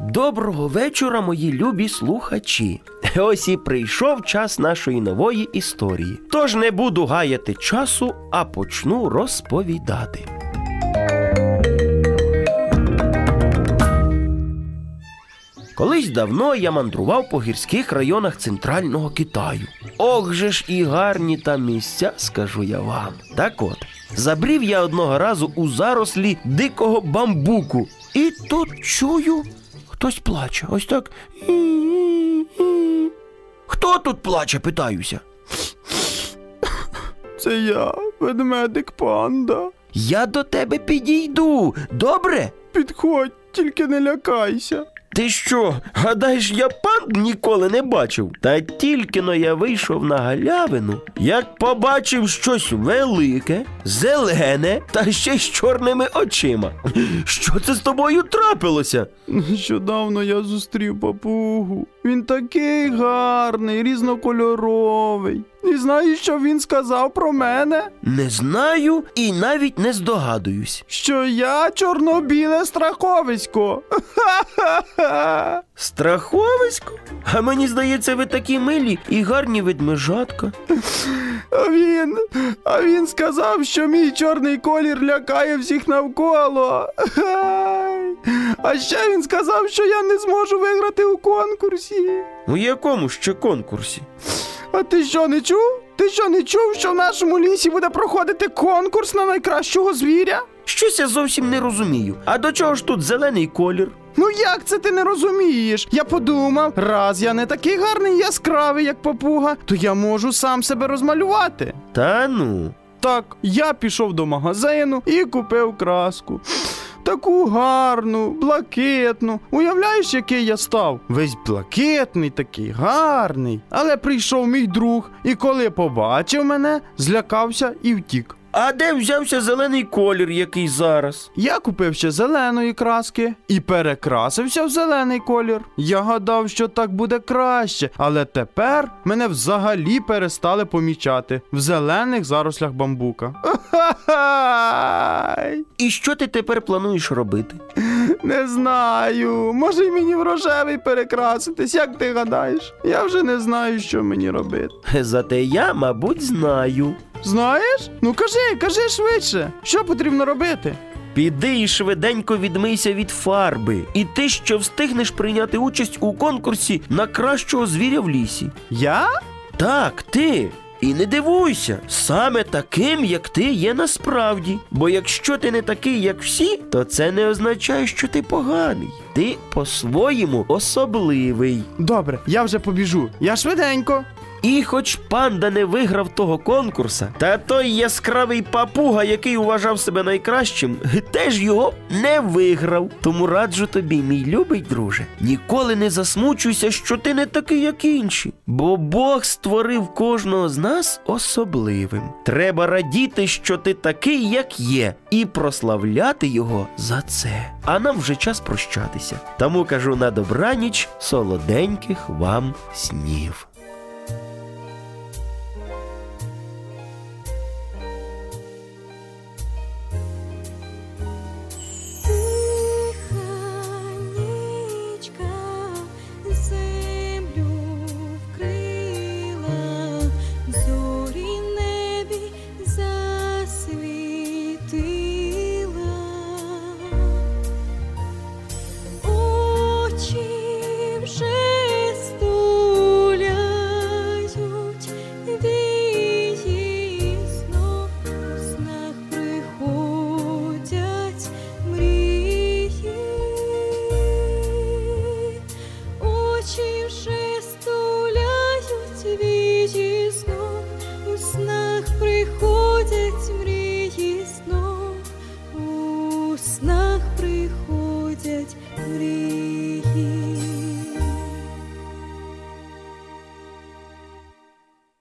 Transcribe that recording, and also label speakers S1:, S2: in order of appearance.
S1: Доброго вечора, мої любі слухачі. Ось і прийшов час нашої нової історії. Тож не буду гаяти часу, а почну розповідати. Колись давно я мандрував по гірських районах центрального Китаю. Ох же ж і гарні там місця, скажу я вам. Так от, забрів я одного разу у зарослі дикого бамбуку, і тут чую, хтось плаче. Ось так. Хто тут плаче, питаюся.
S2: Це я, ведмедик панда.
S1: Я до тебе підійду. Добре?
S2: Підходь, тільки не лякайся.
S1: Ти що, гадаєш, я панд ніколи не бачив? Та тільки но я вийшов на галявину, як побачив щось велике, зелене та ще з чорними очима. Що це з тобою трапилося?
S2: Нещодавно я зустрів папугу. Він такий гарний, різнокольоровий. І знаєш, що він сказав про мене?
S1: Не знаю і навіть не здогадуюсь.
S2: Що я чорно-біле страховисько.
S1: Страховисько? А мені здається, ви такі милі і гарні ведмежатка.
S2: А він, а він сказав, що мій чорний колір лякає всіх навколо. А ще він сказав, що я не зможу виграти у конкурсі.
S1: У якому ще конкурсі?
S2: А ти що не чув? Ти що не чув, що в нашому лісі буде проходити конкурс на найкращого звіря?
S1: Щось я зовсім не розумію. А до чого ж тут зелений колір?
S2: Ну як це ти не розумієш? Я подумав, раз я не такий гарний і яскравий, як папуга, то я можу сам себе розмалювати.
S1: Та ну.
S2: Так, я пішов до магазину і купив краску. Таку гарну, блакитну. Уявляєш, який я став? Весь блакитний, такий гарний. Але прийшов мій друг, і коли побачив мене, злякався і втік.
S1: А де взявся зелений колір, який зараз?
S2: Я купив ще зеленої краски і перекрасився в зелений колір. Я гадав, що так буде краще, але тепер мене взагалі перестали помічати в зелених зарослях бамбука. Ай,
S1: І що ти тепер плануєш робити?
S2: Не знаю. Може й мені в рожевий перекраситись, як ти гадаєш? Я вже не знаю, що мені робити.
S1: Зате я, мабуть, знаю.
S2: Знаєш? Ну кажи, кажи швидше, що потрібно робити?
S1: Піди і швиденько відмийся від фарби. І ти що встигнеш прийняти участь у конкурсі на кращого звіря в лісі.
S2: Я?
S1: Так, ти. І не дивуйся, саме таким, як ти є насправді. Бо якщо ти не такий, як всі, то це не означає, що ти поганий. Ти по-своєму особливий.
S2: Добре, я вже побіжу. Я швиденько.
S1: І хоч панда не виграв того конкурса, та той яскравий папуга, який вважав себе найкращим, теж його не виграв. Тому раджу тобі, мій любий друже, ніколи не засмучуйся, що ти не такий, як інші. Бо Бог створив кожного з нас особливим. Треба радіти, що ти такий, як є, і прославляти його за це. А нам вже час прощатися. Тому кажу на добраніч солоденьких вам снів.
S3: У мрії.